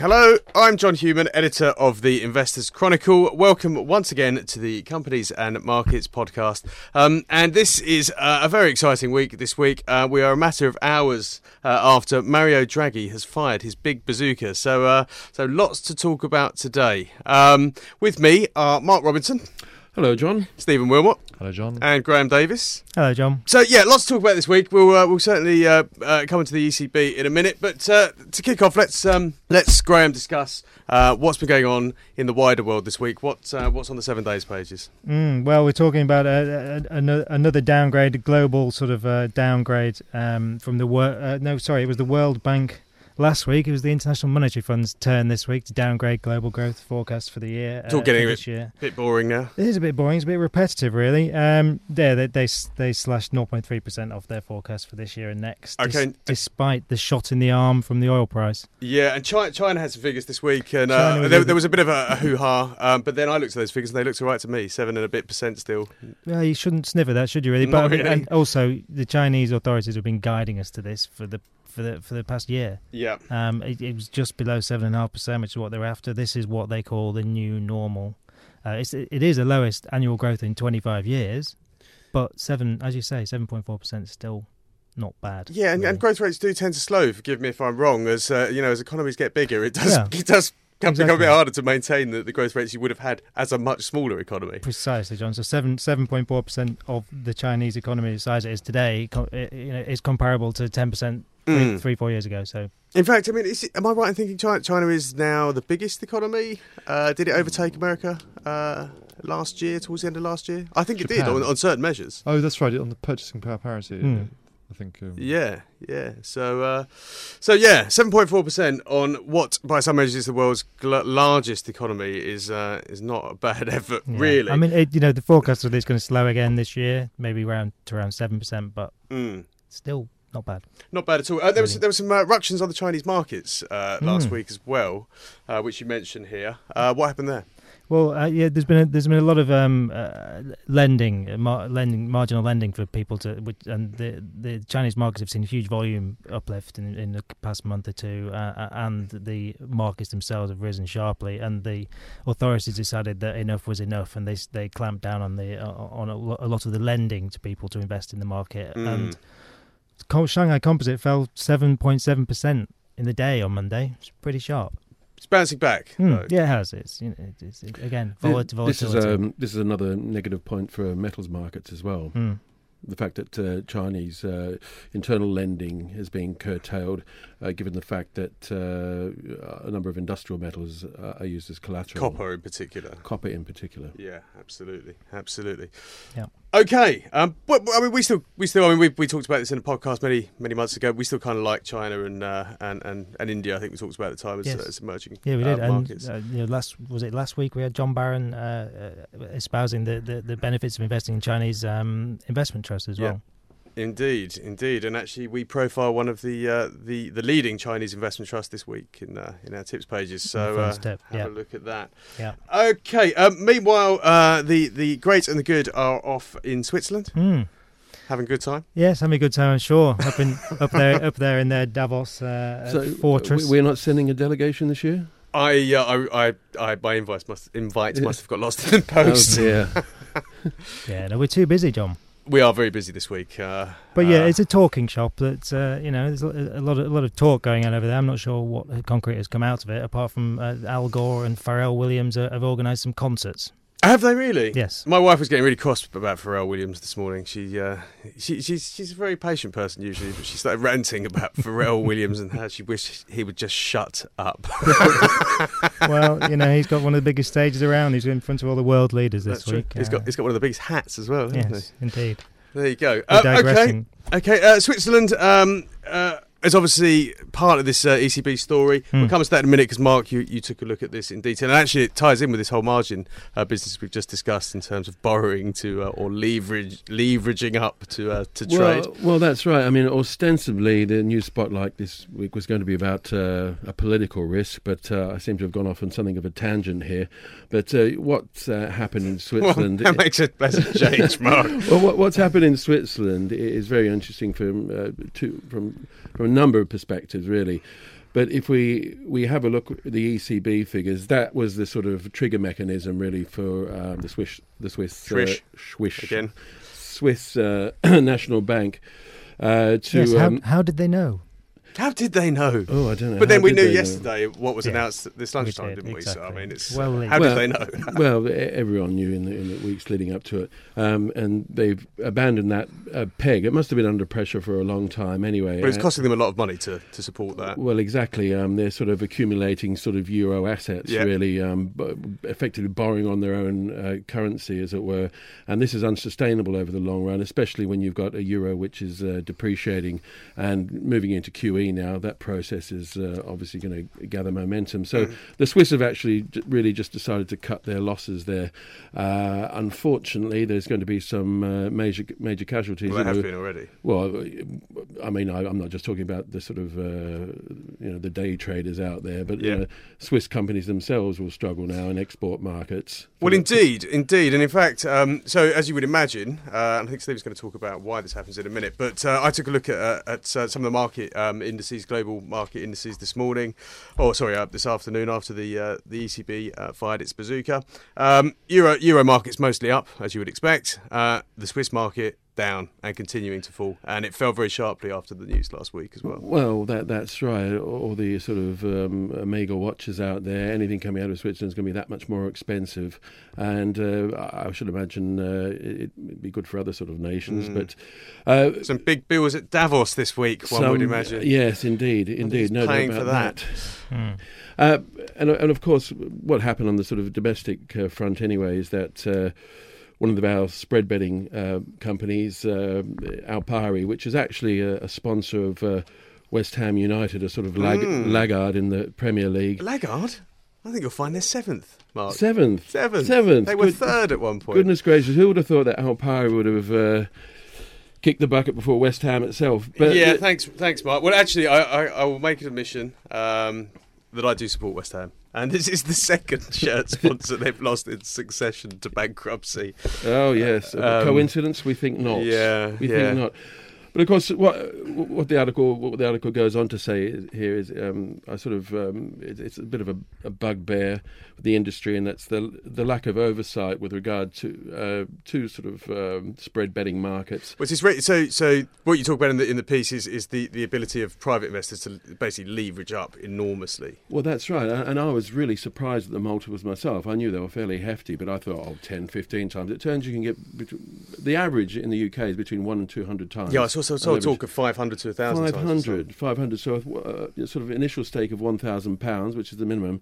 Hello, I'm John Hughman, editor of the Investors Chronicle. Welcome once again to the Companies and Markets podcast. Um, and this is uh, a very exciting week this week. Uh, we are a matter of hours uh, after Mario Draghi has fired his big bazooka. So, uh, so lots to talk about today. Um, with me are Mark Robinson. Hello, John. Stephen Wilmot. Hello, John. And Graham Davis. Hello, John. So yeah, lots to talk about this week. We'll uh, we'll certainly uh, uh, come into the ECB in a minute, but uh, to kick off, let's um, let's Graham discuss uh, what's been going on in the wider world this week. What uh, what's on the seven days pages? Mm, well, we're talking about a, a, a, another downgrade, global sort of downgrade um, from the world. no, sorry, it was the World Bank Last week, it was the International Monetary Fund's turn this week to downgrade global growth forecast for the year. It's all uh, getting a bit, bit boring now. It is a bit boring. It's a bit repetitive, really. Um, there, they, they they slashed 0.3 percent off their forecast for this year and next. Okay. Dis- despite the shot in the arm from the oil price. Yeah, and China, China had some figures this week, and uh, there, there, was a bit of a, a hoo ha. Um, but then I looked at those figures, and they looked all right to me. Seven and a bit percent still. Yeah, you shouldn't sniff at that, should you? Really? But really. and also, the Chinese authorities have been guiding us to this for the for the for the past year. Yeah. Um, it, it was just below seven and a half percent, which is what they're after. This is what they call the new normal. Uh, it's, it is the lowest annual growth in 25 years, but seven, as you say, 7.4 percent is still not bad. Yeah, and, really. and, growth rates do tend to slow. Forgive me if I'm wrong. As uh, you know, as economies get bigger, it does yeah. it does can exactly. become a bit harder to maintain the, the growth rates you would have had as a much smaller economy. Precisely, John. So seven seven point four percent of the Chinese economy, the size it is today, you know, is comparable to ten percent three, mm. three, four years ago. So, in fact, I mean, is it, am I right in thinking China, China is now the biggest economy? Uh, did it overtake America uh, last year, towards the end of last year? I think Japan. it did on, on, certain measures. Oh, that's right, on the purchasing power parity. Mm. I think. Um, yeah, yeah. So, uh, so yeah, seven point four percent on what, by some measures, is the world's gl- largest economy is uh, is not a bad effort, yeah. really. I mean, it, you know, the forecast of this is going to slow again this year, maybe around to around seven percent, but mm. still not bad. Not bad at all. Uh, there was there were some uh, ructions on the Chinese markets uh, last mm. week as well, uh, which you mentioned here. Uh, what happened there? Well, uh, yeah, there's been a, there's been a lot of um, uh, lending, mar- lending, marginal lending for people to, which, and the the Chinese markets have seen huge volume uplift in, in the past month or two, and the markets themselves have risen sharply, and the authorities decided that enough was enough, and they they clamped down on the on a, lot of the lending to people to invest in the market, mm. and Shanghai Composite fell seven point seven percent in the day on Monday. It's pretty sharp. It's bouncing back. Mm, yeah, it has. It's, you know, it's again volatility. This is um, this is another negative point for metals markets as well. Mm the fact that uh, Chinese uh, internal lending has been curtailed, uh, given the fact that uh, a number of industrial metals uh, are used as collateral. Copper in particular. Copper in particular. Yeah, absolutely, absolutely. Yeah. Okay, um, but, I mean, we still, we still, I mean, we, we talked about this in a podcast many, many months ago. We still kind of like China and uh, and, and and India. I think we talked about at the time as, yes. as emerging. Yeah, we did. markets. And you know, last was it last week we had John Baron espousing the, the, the benefits of investing in Chinese um, investment trusts as well. Indeed, indeed, and actually, we profile one of the uh, the the leading Chinese investment trusts this week in uh, in our tips pages. So uh, have yeah. a look at that. Yeah. Okay. Um, meanwhile, uh, the the great and the good are off in Switzerland. Mm. Having a good time. Yes, having a good time. I'm sure up in up there up there in their Davos uh, so fortress. We're not sending a delegation this year. I, uh, I, I, I, my invites must invites must have got lost in the post. Oh, yeah. yeah, no, we're too busy, John we are very busy this week. Uh, but yeah, uh, it's a talking shop. That uh, you know, there's a lot of a lot of talk going on over there. I'm not sure what concrete has come out of it, apart from uh, Al Gore and Pharrell Williams have organised some concerts. Have they really? Yes. My wife was getting really cross about Pharrell Williams this morning. She, uh, she, she's she's a very patient person usually, but she started ranting about Pharrell Williams and how she wished he would just shut up. well, you know, he's got one of the biggest stages around. He's in front of all the world leaders this That's week. True. He's got he's got one of the biggest hats as well. Yes, indeed. There you go. Uh, okay. Okay. Uh, Switzerland. Um, uh, it's obviously part of this uh, ECB story. Mm. We'll come to that in a minute because Mark, you, you took a look at this in detail, and actually it ties in with this whole margin uh, business we've just discussed in terms of borrowing to uh, or leverage leveraging up to uh, to well, trade. Well, that's right. I mean, ostensibly the news spotlight this week was going to be about uh, a political risk, but uh, I seem to have gone off on something of a tangent here. But what happened in Switzerland? Well, that makes a pleasant change, Mark. well, what, what's happened in Switzerland is very interesting from two, from from number of perspectives, really. But if we we have a look at the ECB figures, that was the sort of trigger mechanism really for um, the Swiss the Swiss Swish. uh, Swish Again. Swiss uh, National Bank uh, to yes, how, um, how did they know? How did they know? oh I don't know. But then how we knew they know? yesterday what was Yeah. announced this lunchtime, did, didn't we? So I mean, it's Well how linked. did they know? well, everyone knew in the, in the weeks leading up to it, um, and they've abandoned that uh, peg. It must have been under pressure for a long time anyway. but it's Uh, costing them a lot of money to, to support that. Well, exactly. Um, they're sort of accumulating sort of euro assets, Yeah. really, um, effectively borrowing on their own uh, currency, as it were. And this is unsustainable over the long run, especially when you've got a euro which is uh, depreciating and moving into QE now. That process is uh, obviously going to gather momentum. So Mm. the Swiss have actually j- really just decided to cut their losses there. Uh, unfortunately, there's going to be some uh, major major casualties. Well, there have know, been already. well, I mean, I, I'm not just talking about the sort of uh, you know the day traders out there, but Yeah. uh, Swiss companies themselves will struggle now in export markets. Well, indeed, indeed, and in fact, um, so as you would imagine, uh, and I think Steve's going to talk about why this happens in a minute. But uh, I took a look at, at uh, some of the market um, indices, global market indices this morning. Oh, sorry, uh, this afternoon after the uh, the ECB uh, fired its bazooka. Um, Euro Euro market's mostly up, as you would expect. Uh, the Swiss market down and continuing to fall, and it fell very sharply after the news last week as well. Well, that that's right. All the sort of um, Omega watches out there, anything coming out of Switzerland is going to be that much more expensive, and uh, I I should imagine uh, it- it'd be good for other sort of nations. Mm. But uh, Some big bills at Davos this week, one would imagine. Yes, indeed, indeed. No doubt paying about for that? Hmm. Uh, and, and of course, what happened on the sort of domestic uh, front anyway is that uh, one of our spread betting uh, companies, uh, Alpari, which is actually a, a sponsor of uh, West Ham United, a sort of lag- Mm. laggard in the Premier League. Lagarde? I think you'll find they're seventh, Mark. Seventh. Seventh. Seventh. They were Good- third at one point. Goodness gracious, who would have thought that Alpari would have uh, kicked the bucket before West Ham itself? But yeah, thanks, thanks, Mark. Well, actually, I, I, I will make an admission um, that I do support West Ham, and this is the second shirt sponsor they've lost in succession to bankruptcy. Oh yes, Um, coincidence? We think not. Yeah, we yeah. think not. But of course, what what the article what the article goes on to say here is um, I sort of um, it, it's a bit of a, a bugbear with the industry, and that's the the lack of oversight with regard to uh, to sort of um, spread betting markets. Re- so. So what you talk about in the in the piece is, is the, the ability of private investors to basically leverage up enormously. Well, that's right, and and I was really surprised at the multiples myself. I knew they were fairly hefty, but I thought, oh, 10, 15 times. It turns you can get between, the average in the UK is between one and two hundred times. Yeah, I saw, saw, saw leverage. talk of five hundred to thousand. 500, 500. So, uh, sort of initial stake of one thousand pounds, which is the minimum.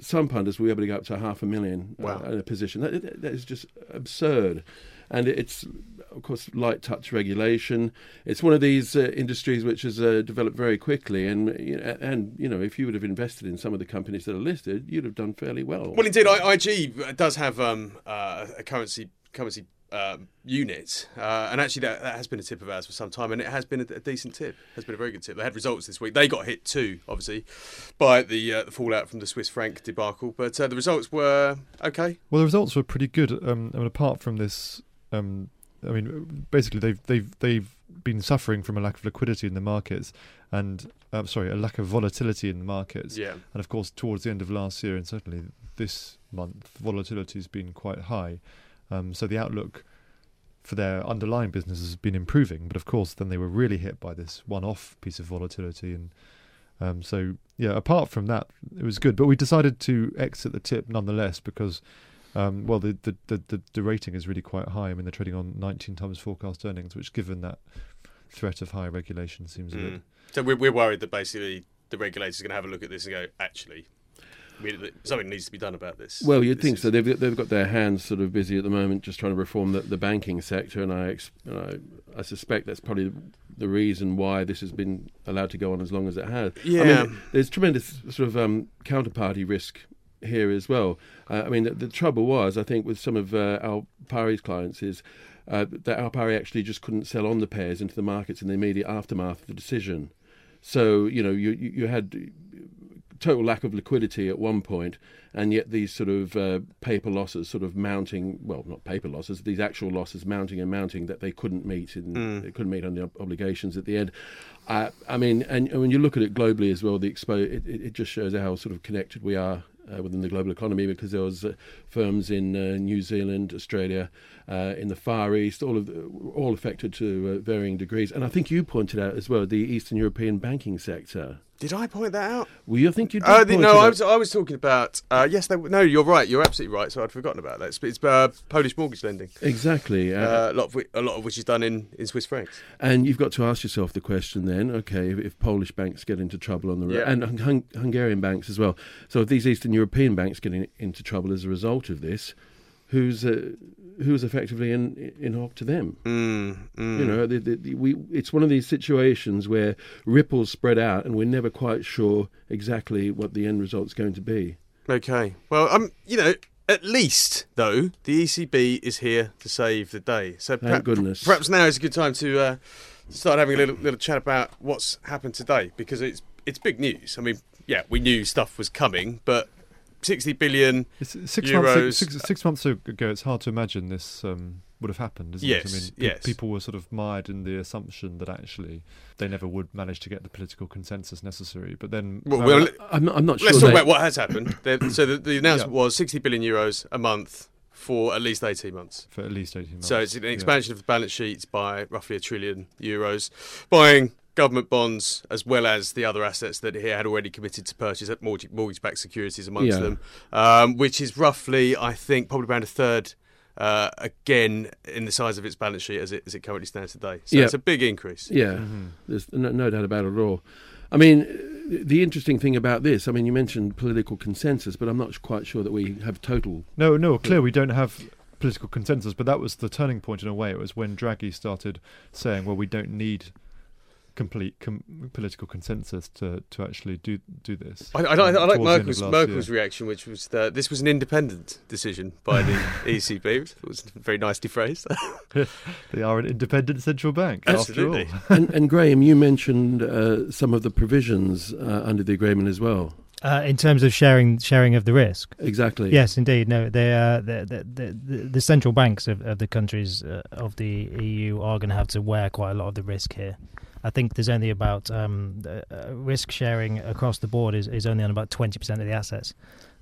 Some punters will be able to go up to half a million uh, in a position. That, that- is just absurd, and it's of course light touch regulation. It's one of these uh, industries which has uh, developed very quickly, and you know, and you know, if you would have invested in some of the companies that are listed, you'd have done fairly well. Well, indeed, IG does have um, uh, a currency currency um, unit, uh, and actually that, that has been a tip of ours for some time, and it has been a, a decent tip. Has been a very good tip. They had results this week. They got hit too, obviously, by the, uh, the fallout from the Swiss franc debacle, but uh, the results were okay. Well, the results were pretty good. Um, I mean, apart from this, um, I mean, basically they've they've they've been suffering from a lack of liquidity in the markets, and uh, sorry, a lack of volatility in the markets. Yeah, And of course, towards the end of last year, and certainly this month, volatility has been quite high. Um, so the outlook for their underlying business has been improving. But of course, then they were really hit by this one-off piece of volatility, and um, so yeah. Apart from that, it was good. But we decided to exit the tip nonetheless because. Um, well, the, the, the, the, rating is really quite high. I mean, they're trading on 19 times forecast earnings, which, given that threat of higher regulation, seems a bit Mm. so we're, we're worried that basically the regulators going to have a look at this and go, actually, something needs to be done about this. Well, you'd This think is- so. They've they've got their hands sort of busy at the moment, just trying to reform the, the banking sector, and I, ex- and I suspect that's probably the reason why this has been allowed to go on as long as it has. Yeah, I mean, there's tremendous sort of um, counterparty risk here as well. Uh, I mean, the, the trouble was, I think, with some of uh, Alpari's clients is. Uh, that Alpari actually just couldn't sell on the pairs into the markets in the immediate aftermath of the decision. So you know, you you, you had total lack of liquidity at one point, and yet these sort of uh, paper losses sort of mounting. Well, not paper losses; these actual losses mounting and mounting that they couldn't meet in Mm. they couldn't meet on the ob- obligations at the end. Uh, I mean, and, and when you look at it globally as well, the expo it, it it just shows how sort of connected we are uh, within the global economy because there was uh, firms in uh, New Zealand, Australia, uh, in the Far East, all of the, all affected to uh, varying degrees. And I think you pointed out as well the Eastern European banking sector. Did I point that out? Well, you think you did? Uh, the, no, I was I was talking about. Uh, yes, they, no, you're right. You're absolutely right. So I'd forgotten about that. It's, it's uh, Polish mortgage lending. exactly. Uh, Uh, a lot of whi- a lot of which is done in, in Swiss francs. And you've got to ask yourself the question then, okay, if, if Polish banks get into trouble on the Yeah. and Hung- Hungarian banks as well. So if these Eastern European banks get in, into trouble as a result of this, who's uh, who's effectively in in hock to them? Mm, mm. You know, the, the, the, we it's one of these situations where ripples spread out, and we're never quite sure exactly what the end result's going to be. Okay. Well, um, you know, at least though the ECB is here to save the day. So Thank goodness. perhaps now is a good time to uh, start having a little little chat about what's happened today because it's it's big news. I mean, yeah, we knew stuff was coming, but 60 billion. It's six Euros. months six, six months ago. It's hard to imagine this um, would have happened, isn't Yes, it? I mean, pe- yes. people were sort of mired in the assumption that actually they never would manage to get the political consensus necessary. But then, Well, uh, well, I'm not, I'm not sure. Let's talk about what has happened. So the, the announcement Yeah. was 60 billion euros a month for at least 18 months. for at least eighteen months. So it's an yeah. expansion of the balance sheets by roughly a trillion euros, buying government bonds as well as the other assets that he had already committed to purchase at mortgage- mortgage-backed securities amongst Yeah. them, um, which is roughly, I think, probably around a third. Uh, again, in the size of its balance sheet as it as it currently stands today, so Yeah. it's a big increase. Yeah, Mhm. there's no, no doubt about it at all. I mean, the interesting thing about this, I mean, you mentioned political consensus, but I'm not quite sure that we have total. No, no, clear we don't have political consensus, but that was the turning point in a way. It was when Draghi started saying, "Well, we don't need complete com- political consensus to, to actually do do this." I, I, like- I like Towards the end of Merkel's, Merkel's year. reaction, which was that this was an independent decision by the ECB. It was very nicely phrased. They are an independent central bank, Absolutely. after all. and, and Graham, you mentioned uh, some of the provisions uh, under the agreement as well. Uh, in terms of sharing sharing of the risk. Exactly. Yes, indeed. No, they uh, the, the, the the central banks of, of the countries uh, of the EU are going to have to wear quite a lot of the risk here. I think there's only about um, uh, risk sharing across the board is, is only on about twenty percent of the assets.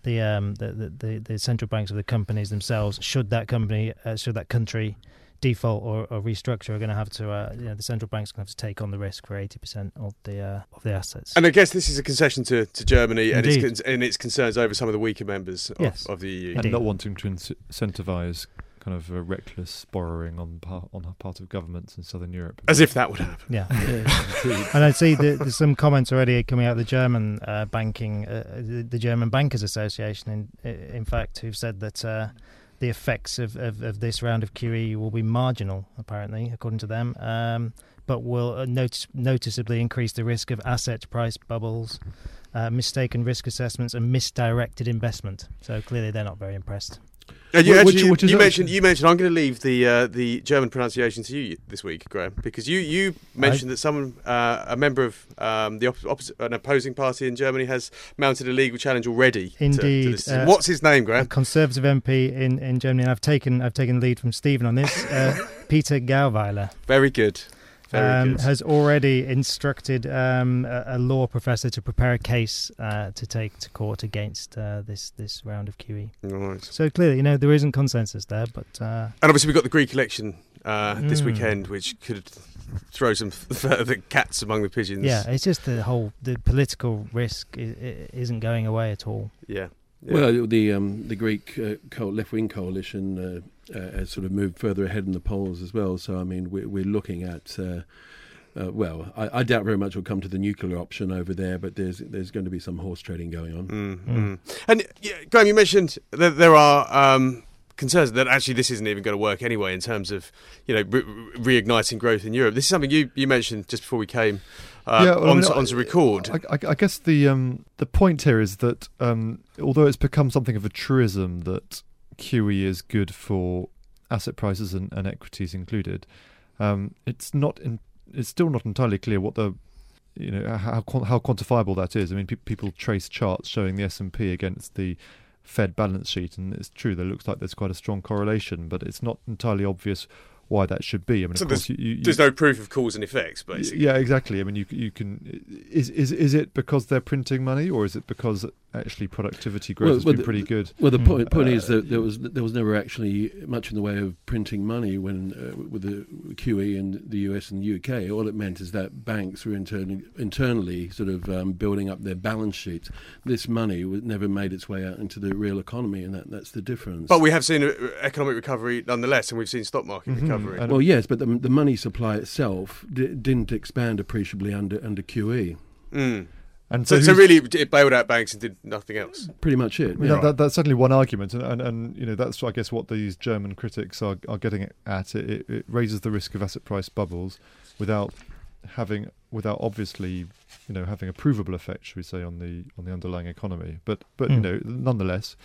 The, um, the, the the the central banks of the companies themselves, should that company, uh, should that country default or, or restructure, are going to have to, uh, you know, the central banks are going to have to take on the risk for eighty percent of the uh, of the assets. And I guess this is a concession to, to Germany and its, and its concerns over some of the weaker members of, Yes. of the EU. and Indeed. not wanting to incentivize kind of uh, reckless borrowing on part on the part of governments in southern Europe. As if that would happen. yeah. Yeah. And I see that there's some comments already coming out of the German uh, banking, uh, the, the German Bankers Association, in, in fact, who've said that uh, the effects of, of, of this round of QE will be marginal, apparently, according to them, um, but will uh, notice, noticeably increase the risk of asset price bubbles, uh, mistaken risk assessments, and misdirected investment. So clearly, they're not very impressed. And you, Wh- actually, which you mentioned you mentioned I'm going to leave the uh, the German pronunciation to you this week, Graham, because you, you mentioned that someone uh, a member of um, the op- opposite, an opposing party in Germany has mounted a legal challenge already. to- to Indeed, this uh, What's his name, A Graham? Conservative MP in, in Germany, and I've taken I've taken lead from Stephen on this. Uh, Peter Gauweiler. Very good. Very um, has already instructed um, a, a law professor to prepare a case uh, to take to court against uh, this this round of QE. Right. So clearly, you know, there isn't consensus there, but uh, And obviously, we've got the Greek election uh, this Mm. weekend, which could throw some further cats among the pigeons. yeah, it's just the whole the political risk i- i- isn't going away at all. Yeah. Yeah. Well, the um, the Greek uh, left-wing coalition uh, sort of moved further ahead in the polls as well. So I mean, we're, we're looking at. Uh, uh, well, I, I doubt very much we'll come to the nuclear option over there, but there's there's going to be some horse trading going on. Mm, Mm. And yeah, Graham, you mentioned that there are um, concerns that actually this isn't even going to work anyway in terms of you know re- re- reigniting growth in Europe. This is something you, you mentioned just before we came uh, Yeah, well, I on, mean, to, on to record. I, I, I guess the um, the point here is that um, although it's become something of a truism that QE is good for asset prices and, and equities included, um, it's not in, it's still not entirely clear what the you know how how quantifiable that is. I mean, pe- people trace charts showing the S and P against the Fed balance sheet, and it's true. There looks like there's quite a strong correlation, but it's not entirely obvious why that should be. I mean, So of course, there's- you, you, There's no proof of cause and effects, basically. yeah, exactly. I mean, you you can is is is it because they're printing money, or is it because actually productivity growth Well, has well, been the- pretty good? Well, the Mm. point, point is Uh, that there was there was never actually much in the way of printing money when uh, with the QE in the US and the UK. All it meant is that banks were internally internally sort of um, building up their balance sheets. This money was, never made its way out into the real economy, and that, that's the difference. But we have seen uh, economic recovery nonetheless, and we've seen stock market Mhm. recovery. And- well, yes, but the, the money supply itself d- didn't expand appreciably under under QE. Mm. And So, so who's- really, it bailed out banks and did nothing else. Pretty much it. I yeah. that, that, that's certainly one argument, and, and, and you know that's I guess what these German critics are, are getting at. It, it, it raises the risk of asset price bubbles without having without obviously you know having a provable effect, should we say, on the on the underlying economy. But but you Mm. know nonetheless,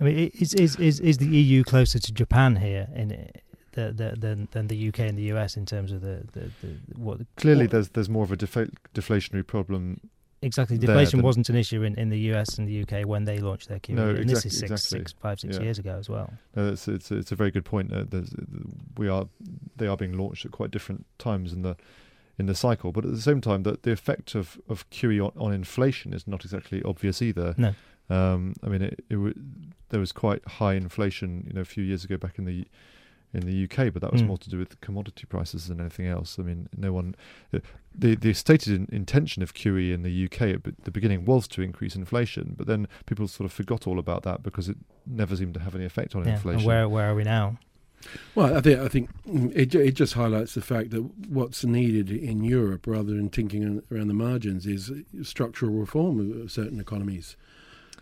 I mean, is is is is the EU closer to Japan here in the, the, than than the UK and the US in terms of the, the, the what clearly what- there's there's more of a defa- deflationary problem. exactly deflation than- wasn't an issue in, in the US and the UK when they launched their QE, No, and this is exactly- six, exactly. six, five, six Yeah. years ago as well. No, it's it's it's a very good point. Uh, we are they are being launched at quite different times in the in the cycle, but at the same time, that the effect of of QE on, on inflation is not exactly obvious either. No. Um, I mean, it, it w- there was quite high inflation, you know, a few years ago back in the in the UK, but that was Mm. more to do with commodity prices than anything else. I mean, no one the the stated in, intention of QE in the UK at the beginning was to increase inflation, but then people sort of forgot all about that because it never seemed to have any effect on Yeah. inflation. And where where are we now? Well, I think I think mm, it it just highlights the fact that what's needed in Europe, rather than thinking around the margins, is structural reform of- of certain economies,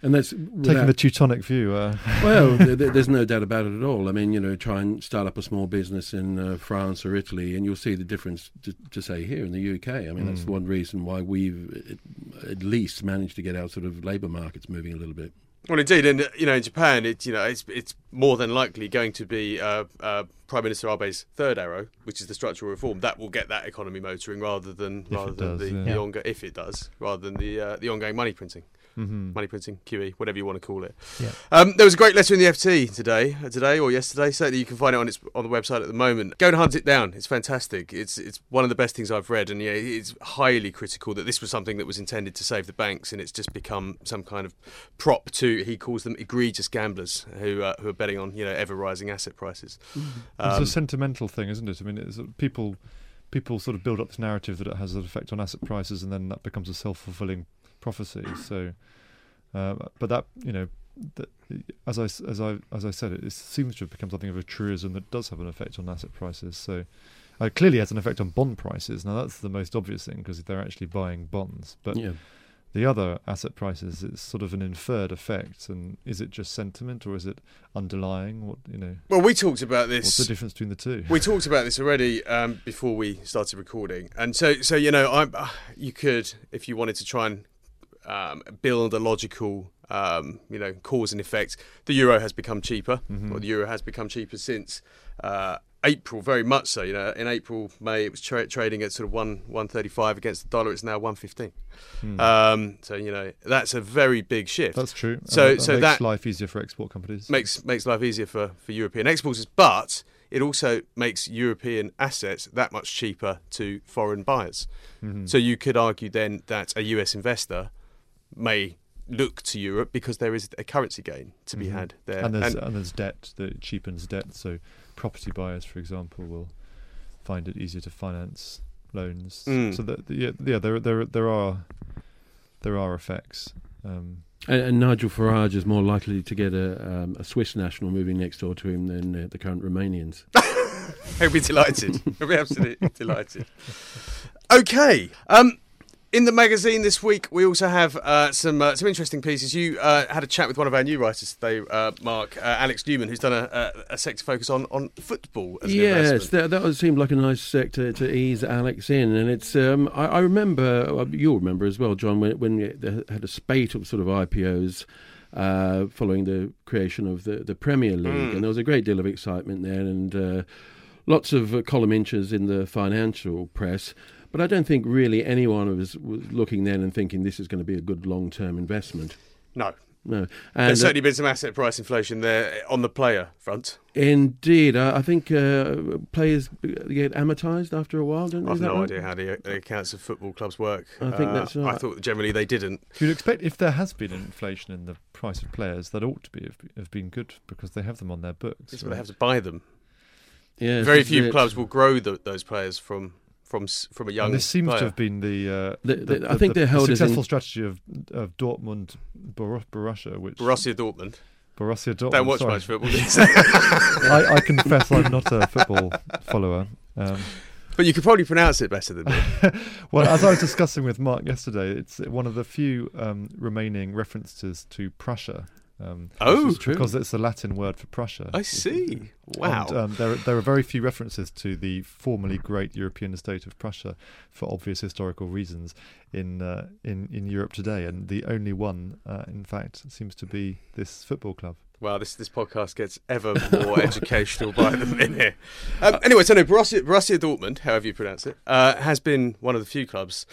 and that's Taking without- the Teutonic view, uh, well, there, there- there's no doubt about it at all. I mean, you know, try and start up a small business in uh, France or Italy, and you'll see the difference. To, to say here in the UK, I mean, that's Mm. one reason why we've at- at least managed to get our sort of labour markets moving a little bit. Well, indeed, and uh, you know, in Japan, it you know, it's it's more than likely going to be uh, uh, Prime Minister Abe's third arrow, which is the structural reform, that will get that economy motoring rather than If it rather than does, the, yeah. the Yeah. ongo- if it does, rather than the uh, the ongoing money printing, mhm. money printing, QE, whatever you want to call it. Yeah. Um, there was a great letter in the FT today, today or yesterday. Certainly, you can find it on its on the website at the moment. Go and hunt it down. It's fantastic. It's it's one of the best things I've read, and yeah, it's highly critical that this was something that was intended to save the banks, and it's just become some kind of prop to he calls them egregious gamblers who uh, who are betting on you know ever rising asset prices. it's Um, a sentimental thing, isn't it? I mean, it's, people people sort of build up this narrative that it has an effect on asset prices, and then that becomes a self fulfilling prophecy. So, uh, but that you know, that, as I s- as I as I said, it, it seems to have become something of a truism that does have an effect on asset prices. So. Uh, it clearly has an effect on bond prices. Now that's the most obvious thing because they're actually buying bonds. But yeah. the other asset prices, it's sort of an inferred effect. And is it just sentiment or is it underlying? What you know? well, we talked about this. What's the difference between the two? We talked about this already um, before we started recording, and so so you know, I uh, you could if you wanted to try and um, build a logical um, you know cause and effect. The euro has become cheaper, Mhm. or the euro has become cheaper since. Uh, April, very much so. You know, in April, May, it was tra- trading at sort of one one thirty five against the dollar. It's now one fifteen. Hmm. Um, so you know, that's a very big shift. That's true. So- that, so makes that- life easier for export companies. makes makes life easier for, for European exporters, but it also makes European assets that much cheaper to foreign buyers. Mhm. So you could argue then that a US investor may look to Europe because there is a currency gain to be Mhm. had there. and there's and there's debt that cheapens debt. So property buyers, for example, will find it easier to finance loans. Mm. So that yeah, yeah, there there there are there are effects. Um, And, and Nigel Farage is more likely to get a, um, a Swiss national moving next door to him than uh, the current Romanians. He'll be delighted. He'll be absolutely delighted. Okay. Um, in the magazine this week, we also have uh, some uh, some interesting pieces. You uh, had a chat with one of our new writers today, uh, Mark uh, Alex Newman, who's done a, a, a sector focus on, on football as yes, that, that seemed like a nice sector to ease Alex in, and it's. Um, I, I remember you'll remember as well, John, when when they had a spate of sort of IPOs. Uh, following the creation of the, the Premier League, Mm. and there was a great deal of excitement there, and uh, lots of uh, column inches in the financial press. But But I don't think really anyone was, was looking then and thinking this is going to be a good long term investment. No. No, and There's uh, certainly been some asset price inflation there on the player front. indeed, I, I think uh, players get amortised after a while. Don't they? I've no right? idea how the, the accounts of football clubs work. I think that's right. I thought generally they didn't. You'd expect if there has been inflation in the price of players, that ought to be have, have been good because they have them on their books. It's where they have to buy them. Yes, Very few it. clubs will grow the, those players from from from a young. And this seems player. to have been the, uh, The- the, the- I think the, they're held the as in- successful strategy of of Dortmund, Bor- Borussia, which Borussia Dortmund. Borussia Dortmund. Don't watch sorry. much football. I, I confess I'm not a football follower. Um, but you could probably pronounce it better than me. well, as I was discussing with Mark yesterday, it's one of the few um, remaining references to Prussia. Um, Oh, because it's the Latin word for Prussia. I see. Wow. And, um, there, there are very few references to the formerly great European state of Prussia, for obvious historical reasons, in uh, in in Europe today. And the only one, uh, in fact, seems to be this football club. Wow, this this podcast gets ever more educational by the minute. Um, anyway, so no, Borussia, Borussia Dortmund, however you pronounce it, uh, has been one of the few clubs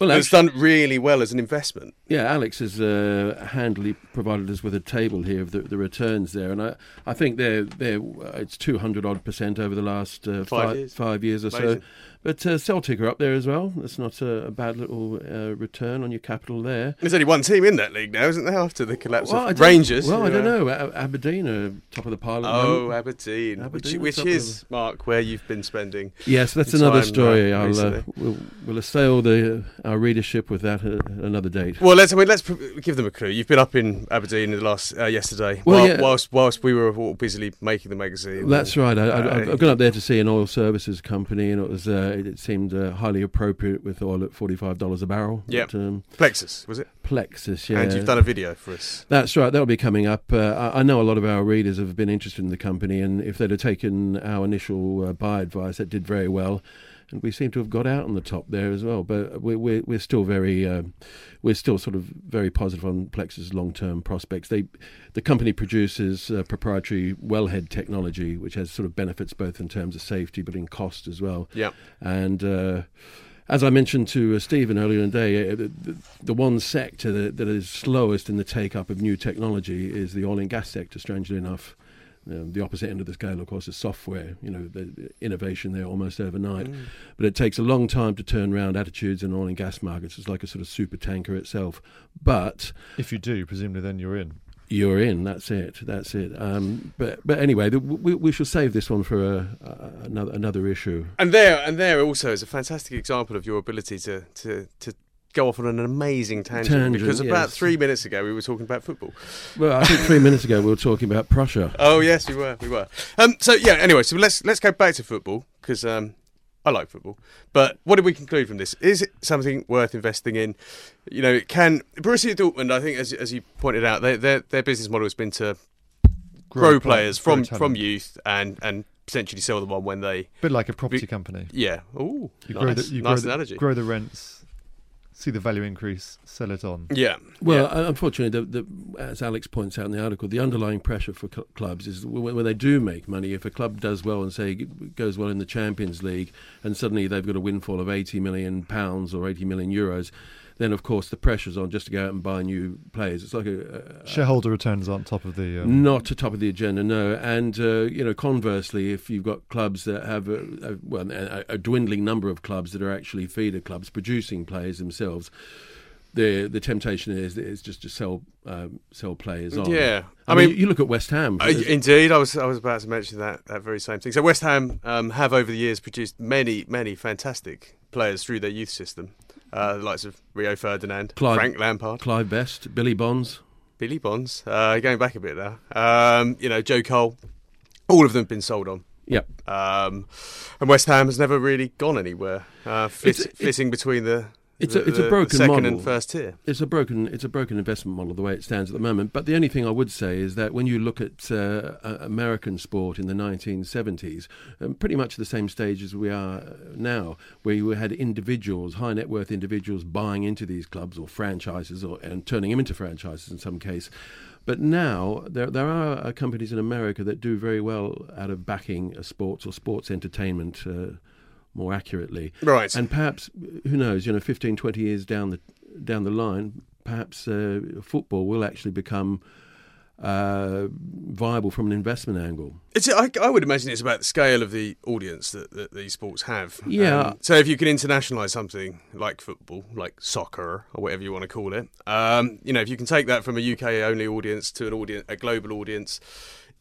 Well, that's done really well as an investment. Yeah, Alex has uh, handily provided us with a table here of the, the returns there, and I, I think they're they're uh, it's two hundred odd percent over the last uh, Five fi- years. five years or so. But uh, Celtic are up there as well. That's not a, a bad little uh, return on your capital there. There's only one team in that league now, isn't there? After the collapse Well, of Rangers. Well, I don't know. A- Aberdeen are top of the pile. The Oh, moment. Aberdeen, Aberdeen, which, which is Mark where you've been spending. yes, that's another uh, story. I'll uh, we'll, we'll assail the uh, our readership with that at another date. Well, let's I mean, let's give them a clue. You've been up in Aberdeen in the last uh, yesterday, Well, while, yeah. whilst whilst we were all busily making the magazine. That's right. I, Uh, I've gone up there to see an oil services company, and it was uh, it seemed uh, highly appropriate with oil at forty five dollars a barrel. But, um, Plexus was it? Plexus, yeah. And you've done a video for us. That's right. That'll be coming up. Uh, I, I know a lot of our readers have been interested in the company, and if they'd have taken our initial uh, buy advice, that did very well. And we seem to have got out on the top there as well. But we're we're, we're still very uh, we're still sort of very positive on Plexus' long term prospects. They the company produces uh, proprietary wellhead technology, which has sort of benefits both in terms of safety but in cost as well. Yeah. And uh, as I mentioned to uh, Stephen earlier in the day, uh, the, the, the one sector that, that is slowest in the take up of new technology is the oil and gas sector, strangely enough. Um, the opposite end of the scale, of course, is software. You know, the, the innovation there almost overnight. Mm. But it takes a long time to turn around attitudes in oil and gas markets. It's like a sort of super tanker itself. But If you do, presumably then you're in. you're in. That's it. That's it. Um, but but anyway, the, we, we shall save this one for a, a, another another issue. And there, and there also is a fantastic example of your ability to to to go off on an amazing tangent. Tangent, because about yes. three minutes ago we were talking about football. Well, I think three minutes ago we were talking about Prussia. Oh yes, we were, we were. Um, so yeah. Anyway, so let's let's go back to football because um, I like football. But what did we conclude from this? Is it something worth investing in? You know, can Borussia Dortmund? I think, as as you pointed out, their their, their business model has been to grow, play- players from talent. from youth and and potentially sell them on when they bit like a property We- company. yeah. Ooh, You nice, grow the you nice grow, analogy. the, grow the rents, see the value increase, sell it on. yeah. Well, yeah. uh, unfortunately, the, the, as Alex points out in the article, the underlying pressure for cl- clubs is when, when they do make money. If a club does well and say goes well in the Champions League, and suddenly they've got a windfall of eighty million pounds or eighty million euros, then of course the pressure's on just to go out and buy new players. It's like a, a Shareholder returns aren't top of the. Um, Not to top of the agenda, no. And uh, you know, conversely, if you've got clubs that have a, a, well, a, a dwindling number of clubs that are actually feeder clubs producing players themselves, the the temptation is is just to sell um, sell players on. Yeah. I, I mean, mean- you look at West Ham. Uh, indeed, I was I was about to mention that that very same thing. So West Ham um, have over the years produced many many fantastic players through their youth system, uh, the likes of Rio Ferdinand, Clive- Frank Lampard, Clive Best, Billy Bonds. Billy Bonds. Uh, going back a bit there, um, you know Joe Cole. All of them have been sold on. Yep. Um, and West Ham has never really gone anywhere, uh, fit, It's- it's- flitting between the. It's the- a- it's a broken second model. and first tier. It's a broken it's a broken investment model the way it stands at the moment. But the only thing I would say is that when you look at uh, uh, American sport in the 1970s, um, pretty much the same stage as we are uh, now, where you had individuals, high net worth individuals, buying into these clubs or franchises, or and turning them into franchises in some case. But now there there are uh, companies in America that do very well out of backing a sports or sports entertainment. Uh, more accurately. Right. And perhaps, who knows, you know, 15, 20 years down the down the line, perhaps uh, football will actually become uh, viable from an investment angle. It's, I, I, would imagine it's about the scale of the audience that, that these sports have. Yeah. Um, so if you can internationalise something like football, like soccer, or whatever you want to call it, um, you know, if you can take that from a UK only audience to an audience, a global audience,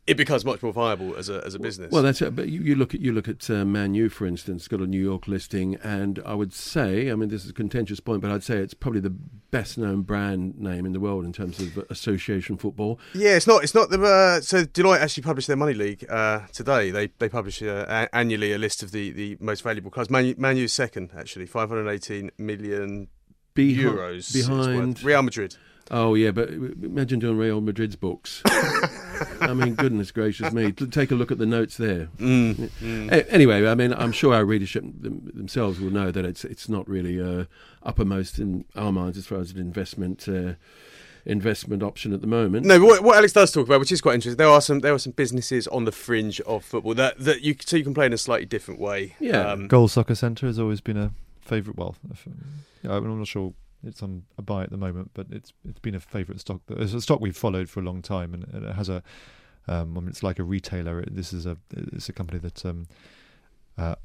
it becomes much more viable as a as a business. Well, that's it. But you, you look at you look at uh, Man U, for instance, got a New York listing, and I would say, I mean, this is a contentious point, but I'd say it's probably the best known brand name in the world in terms of association football. Yeah, it's not. It's not the. Uh, so Deloitte actually published their money league uh, today. They they publish uh, annually a list of the, the most valuable clubs. Man, Man U's second, actually, five hundred eighteen million Behi- euros behind Real Madrid. Oh yeah, but imagine doing Real Madrid's books. I mean, goodness gracious me! Take a look at the notes there. Mm, mm. Anyway, I mean, I'm sure our readership themselves will know that it's it's not really uh, uppermost in our minds as far as an investment. Uh, investment option at the moment. No, but what, what, Alex does talk about, which is quite interesting, there are some there are some businesses on the fringe of football that, that you so you can play in a slightly different way. Yeah, um, Goal Soccer Centre has always been a favourite. Well, I'm not sure it's on a buy at the moment, but it's it's been a favourite stock. It's a stock we've followed for a long time, and, and it has a. Um, I mean, it's like a retailer. It, this is a it's a company that um, uh,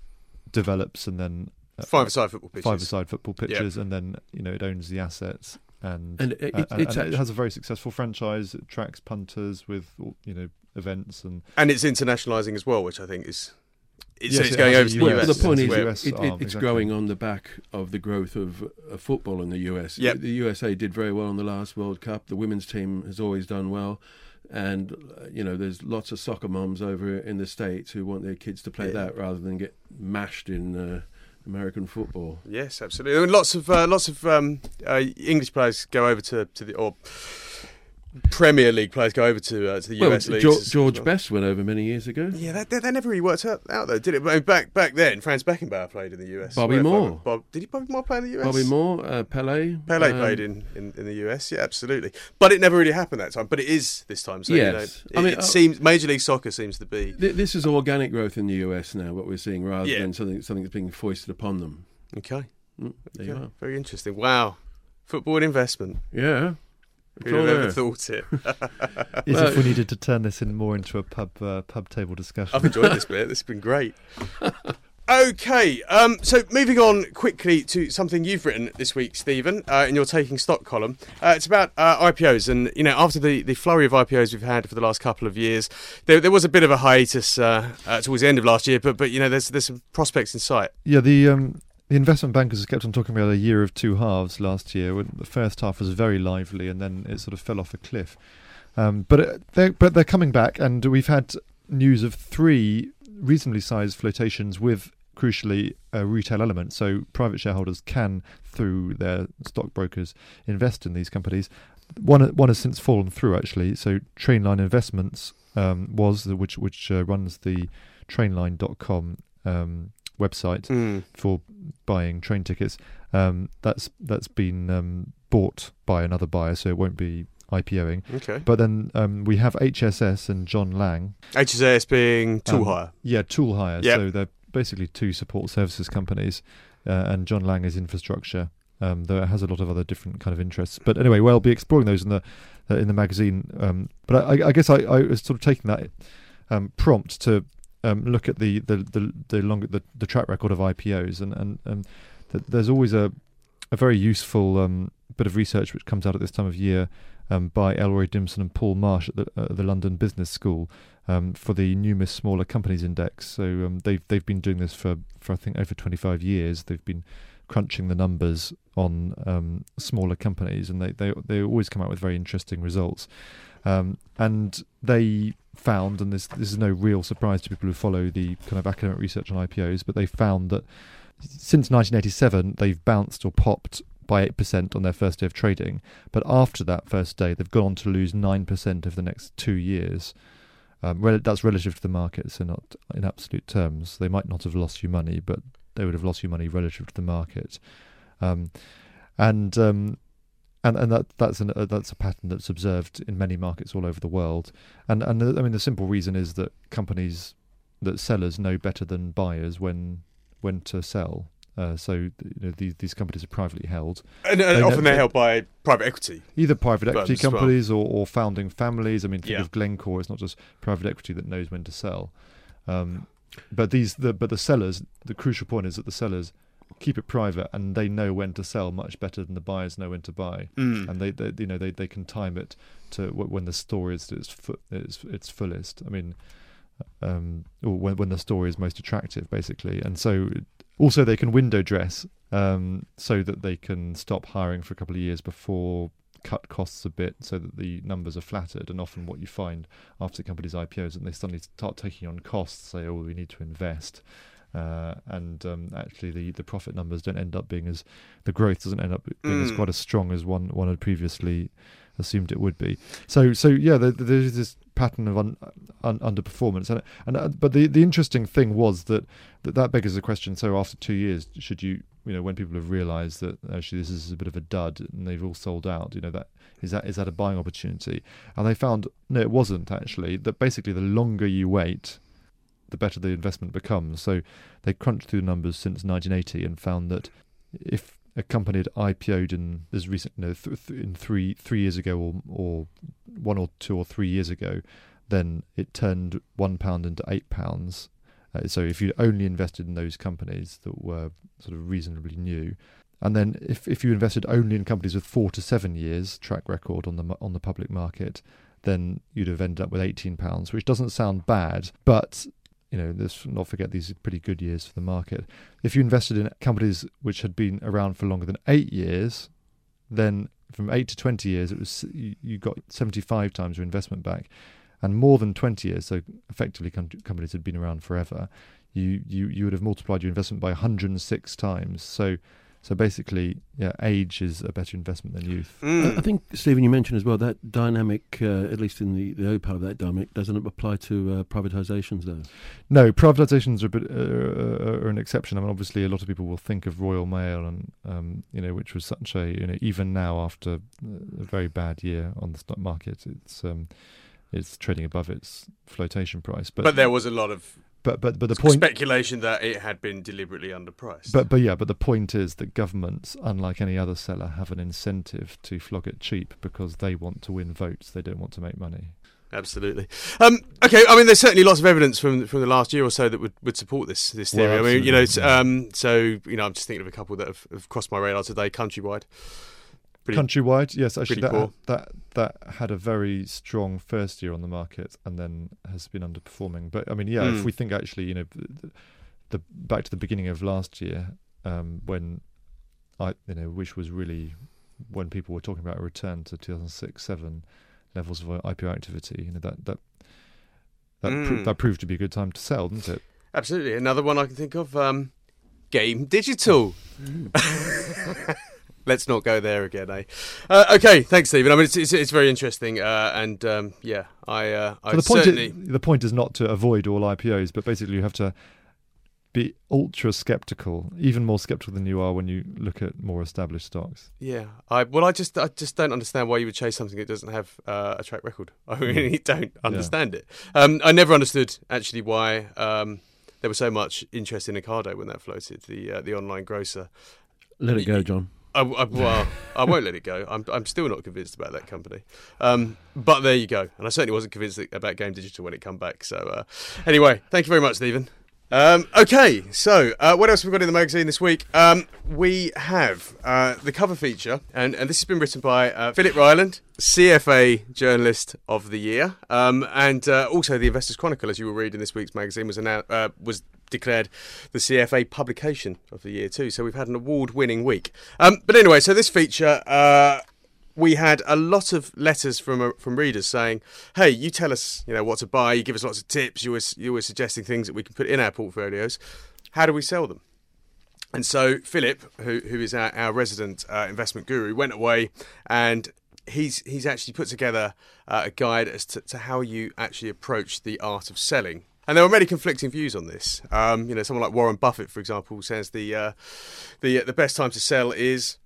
develops and then uh, five-a-side football pitches. Five-a-side football pitches, yep. and then you know it owns the assets and and it, uh, and, and it has a very successful franchise. It tracks punters with you know events and and it's internationalizing as well, which I think is it's, yes, it's going over to the US. Well, the point is, US it, it, it's exactly. growing on the back of the growth of uh, football in the US. Yep. The USA did very well in the last World Cup. The women's team has always done well. And, uh, you know, there's lots of soccer moms over in the States who want their kids to play yeah. that rather than get mashed in. Uh, American football. Yes, absolutely. I mean, lots of uh, lots of um, uh, English players go over to, to the or Premier League players go over to uh, to the well, US leagues. George, George well. Best went over many years ago. Yeah, that, that, that never really worked out, out though, did it? But back back then, Franz Beckenbauer played in the US. Bobby Moore. Bob, did he Bobby Moore play in the US? Bobby Moore, uh, Pele. Pele um, played in, in, in, the US. Yeah, absolutely. But it never really happened that time. But it is this time. So, yes. You know, it, I mean, it uh, seems Major League Soccer seems to be. Th- this is organic growth in the US now. What we're seeing, rather yeah. than something something that's being foisted upon them. Okay. Mm, there okay. you are. Very interesting. Wow. Football investment. Yeah. Who'd have ever thought it? As well, if we needed to turn this in more into a pub uh, pub table discussion. I've enjoyed this bit. This has been great. Okay, um, so moving on quickly to something you've written this week, Stephen, uh, in your taking stock column. Uh, it's about uh, IPOs, and you know, after the, the flurry of IPOs we've had for the last couple of years, there, there was a bit of a hiatus uh, uh, towards the end of last year, but but you know, there's there's some prospects in sight. Yeah, the um, the investment bankers kept on talking about a year of two halves last year. When the first half was very lively, and then it sort of fell off a cliff. Um, but uh, they're, but they're coming back, and we've had news of three reasonably sized flotations with crucially a retail element. So private shareholders can, through their stockbrokers, invest in these companies. One one has since fallen through actually. So Trainline Investments um, was the, which which uh, runs the Trainline.com um, website mm. for buying train tickets. Um, that's that's been um, bought by another buyer, so it won't be IPOing. Okay. But then um, we have HSS and John Laing. HSS being tool um, hire. Yeah, tool hire. Yep. So they're basically two support services companies, uh, and John Laing is infrastructure. Um, though it has a lot of other different kind of interests. But anyway, we'll be exploring those in the uh, in the magazine. Um, but I, I guess I, I, was sort of taking that um, prompt to um, look at the the the the, the the track record of IPOs, and and, and th- there's always a a very useful um, bit of research which comes out at this time of year um, by Elroy Dimson and Paul Marsh at the, uh, the London Business School um, for the Numis Smaller Companies Index. So um, they've they've been doing this for, for I think over 25 years. They've been crunching the numbers on um, smaller companies, and they, they they always come out with very interesting results. Um, and they found, and this this is no real surprise to people who follow the kind of academic research on IPOs, but they found that since 1987 they've bounced or popped by 8% on their first day of trading, but after that first day they've gone on to lose 9% over the next two years. Um, that's relative to the market, so not in absolute terms. They might not have lost you money, but they would have lost you money relative to the market. Um, and um, and and that that's an, uh, that's a pattern that's observed in many markets all over the world. And and I mean the simple reason is that companies that sellers know better than buyers when when to sell. Uh, so you know, these these companies are privately held, and, and They often they're held by private equity. either private equity as well. companies or, or founding families. I mean, think Yeah. of Glencore; it's not just private equity that knows when to sell. Um, but these, the, but the sellers, the crucial point is that the sellers keep it private and they know when to sell much better than the buyers know when to buy. Mm. and they, they you know they, they can time it to wh- when the story is its fu- its, its fullest. I mean, um, or when when the story is most attractive, basically, and so also they can window dress um, so that they can stop hiring for a couple of years before cut costs a bit so that the numbers are flattered and often what you find after companies IPOs and they suddenly start taking on costs say oh we need to invest uh, and um, actually the, the profit numbers don't end up being as the growth doesn't end up being as Mm. quite as strong as one one had previously assumed it would be. So so yeah, there, there's this pattern of un, un, underperformance, and and uh, but the the interesting thing was that, that that beggars the question. So after two years, should you you know when people have realised that actually this is a bit of a dud and they've all sold out, you know that is that is that a buying opportunity? And they found no, it wasn't actually. That basically the longer you wait, the better the investment becomes. So they crunched through the numbers since 1980 and found that if a company had IPO'd in as recent, no, th- th- in three three years ago or or one or two or three years ago, then it turned one pound into eight pounds. Uh, so if you only invested in those companies that were sort of reasonably new, and then if if you invested only in companies with four to seven years track record on the on the public market, then you'd have ended up with eighteen pounds, which doesn't sound bad, but you know, let's not forget these are pretty good years for the market. If you invested in companies which had been around for longer than eight years, then from eight to twenty years, it was you, got seventy-five times your investment back, and more than twenty years, so effectively com- companies had been around forever. You you you would have multiplied your investment by 106 times. So so basically, yeah, age is a better investment than youth. Mm. I I think, Stephen, you mentioned as well that dynamic, uh, at least in the, the early part of that dynamic, doesn't apply to uh, privatisations, though. No, privatizations are, a bit, uh, are an exception. I mean, obviously, a lot of people will think of Royal Mail, and um, you know, which was such a you know, even now after a very bad year on the stock market, it's um, it's trading above its flotation price. But But there was a lot of but but but the point. speculation that it had been deliberately underpriced. But but yeah, but the point is that governments, unlike any other seller, have an incentive to flog it cheap because they want to win votes. They don't want to make money. Absolutely. Um, okay, I mean, there's certainly lots of evidence from from the last year or so that would, would support this this Well, theory. I mean, you know, um, so you know, I'm just thinking of a couple that have, have crossed my radar today. Countrywide, pretty Countrywide, yes, actually, that, poor. that that had a very strong first year on the market and then has been underperforming. But I mean, yeah, Mm. if we think actually, you know, the, the back to the beginning of last year, um, when I, you know, which was really when people were talking about a return to 2006 seven levels of IPO activity, you know, that that that, pro- Mm. that proved to be a good time to sell, didn't it? absolutely. Another one I can think of, um, Game Digital. Let's not go there again, eh? Uh, okay, thanks, Stephen. I mean, it's it's, it's very interesting, uh, and um, yeah, I uh, I So the point certainly. is, the point is not to avoid all IPOs, but basically you have to be ultra skeptical, even more skeptical than you are when you look at more established stocks. Yeah, I well, I just I just don't understand why you would chase something that doesn't have uh, a track record. I really don't understand it. Um, I never understood actually why um, there was so much interest in Ocado when that floated, the uh, the online grocer. Let it go, John. I, I, well, I won't let it go. I'm I'm still not convinced about that company. Um, but there you go. And I certainly wasn't convinced about Game Digital when it come back. So uh, anyway, thank you very much, Stephen. Um, okay, so uh, what else have we got in the magazine this week? Um, we have uh, the cover feature, and, and this has been written by uh, Philip Ryland, CFA Journalist of the Year, um, and uh, also the Investors Chronicle, as you will read in this week's magazine, was annou- uh, was declared the CFA Publication of the Year too. So we've had an award-winning week. Um, but anyway, so this feature. Uh, we had a lot of letters from uh, from readers saying, "Hey, you tell us, you know, what to buy. You give us lots of tips. You were you were suggesting things that we can put in our portfolios. How do we sell them?" And so Philip, who who is our, our resident uh, investment guru, went away and he's he's actually put together uh, a guide as to, to how you actually approach the art of selling. And there were many conflicting views on this. Um, you know, someone like Warren Buffett, for example, says the uh, the the best time to sell is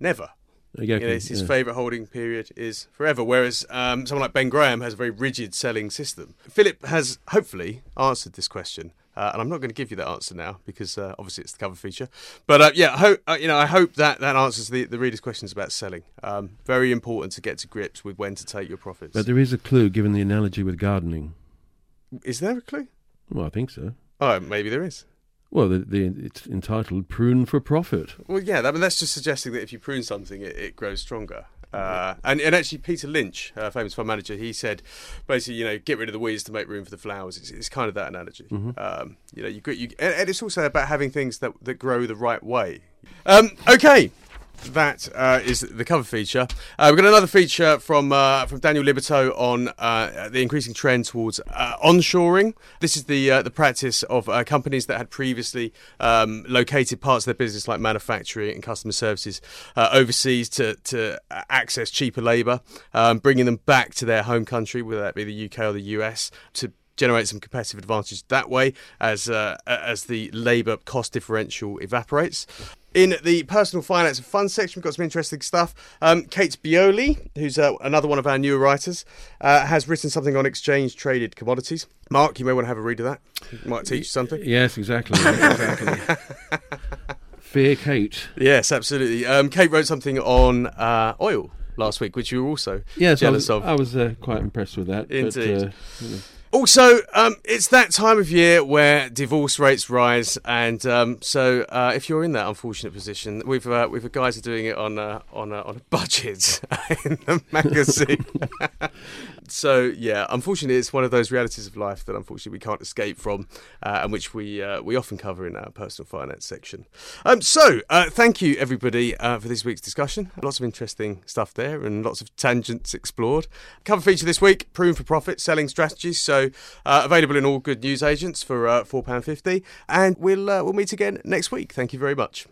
never. You know, his, yeah. favourite holding period is forever, whereas um, someone like Ben Graham has a very rigid selling system. Philip has hopefully answered this question Uh, and I'm not going to give you that answer now because uh, obviously it's the cover feature. But uh, yeah, I hope uh, you know. I hope that that answers the, the readers' questions about selling. Um, very important to get to grips with when to take your profits. But there is a clue given the analogy with gardening. Is there a clue? Well, I think so. Oh, maybe there is. Well, the, the, it's entitled "Prune for Profit." Well, yeah, I mean, that's just suggesting that if you prune something, it, it grows stronger. Uh, and, and actually, Peter Lynch, uh, famous fund manager, he said basically, you know, get rid of the weeds to make room for the flowers. It's, it's kind of that analogy. Um, you know, you, you and, and it's also about having things that, that grow the right way. Um, okay. That uh, is the cover feature. Uh, we've got another feature from uh, from Daniel Liberto on uh, the increasing trend towards uh, onshoring. This is the uh, the practice of companies that had previously um, located parts of their business, like manufacturing and customer services, overseas to to access cheaper labour, um, bringing them back to their home country, whether that be the UK or the US, to generate some competitive advantage that way as uh, as the labour cost differential evaporates. In the personal finance and fund section, we've got some interesting stuff. Um, Kate Beioley, who's uh, another one of our newer writers, uh, has written something on exchange traded commodities. Mark, you may want to have a read of that. Might teach you something. Yes, exactly. exactly. Fear Kate. Yes, absolutely. Um, Kate wrote something on uh, oil last week, which you were also Yes, I jealous was, of. I was uh, quite impressed with that. Indeed. But, uh, you know, Also, um, it's that time of year where divorce rates rise, and um, so uh, if you're in that unfortunate position, we've uh, we've guys are doing it on a, on a, on a budget in the magazine. so yeah, unfortunately, it's one of those realities of life that unfortunately we can't escape from, uh, and which we uh, we often cover in our personal finance section. Um, so uh, thank you everybody uh, for this week's discussion. Lots of interesting stuff there, and lots of tangents explored. Cover feature this week: prune for profit selling strategies. So uh, available in all good news agents for uh, four pound fifty, and we'll we'll meet again next week. Thank you very much.